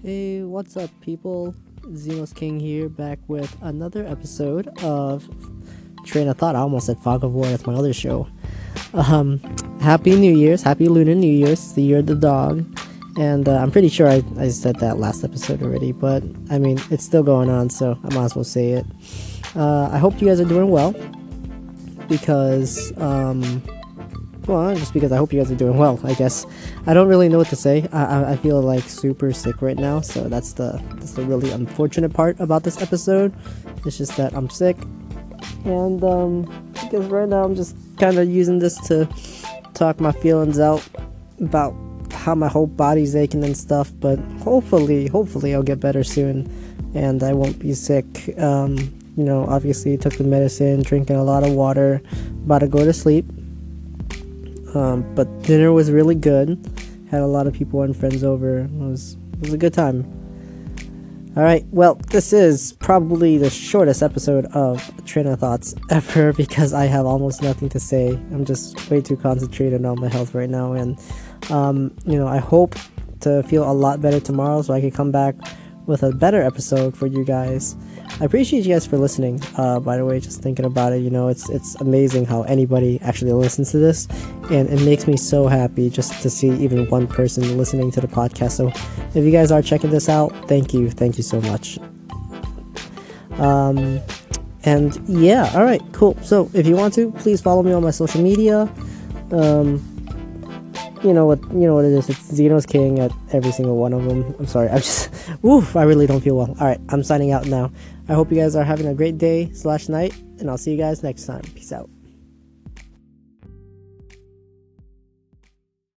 Hey, what's up, people? Xenos King here, back with another episode of Train of Thought. I almost said Fog of War, that's my other show. Um, happy New Year's, happy Lunar New Year's, the year of the dog. And uh, I'm pretty sure I, I said that last episode already, but I mean, it's still going on, so I might as well say it. Uh, I hope you guys are doing well because um, well, just because I hope you guys are doing well. I guess I don't really know what to say. I, I, feel like super sick right now, so that's the that's the really unfortunate part about this episode. It's just that I'm sick, and um, because right now I'm just kind of using this to talk my feelings out about how my whole body's aching and stuff. But hopefully, hopefully I'll get better soon, and I won't be sick. Um, you know, obviously took the medicine, drinking a lot of water, about to go to sleep um, but dinner was really good. Had a lot of people and friends over. It was it was a good time. All right. Well, this is probably the shortest episode of Train of Thoughts ever because I have almost nothing to say. I'm just way too concentrated on my health right now, and um, you know, I hope to feel a lot better tomorrow so I can come back with a better episode for you guys. I appreciate you guys for listening. Uh, by the way, just thinking about it, you know, it's it's amazing how anybody actually listens to this, and it makes me so happy just to see even one person listening to the podcast. So, if you guys are checking this out, thank you, thank you so much. Um, and yeah, all right, cool. So, if you want to, please follow me on my social media. Um, you know what you know what it is. It's Xenos King at every single one of them. I'm sorry. I'm just woof. I really don't feel well. All right, I'm signing out now. I hope you guys are having a great day slash night, and I'll see you guys next time. Peace out.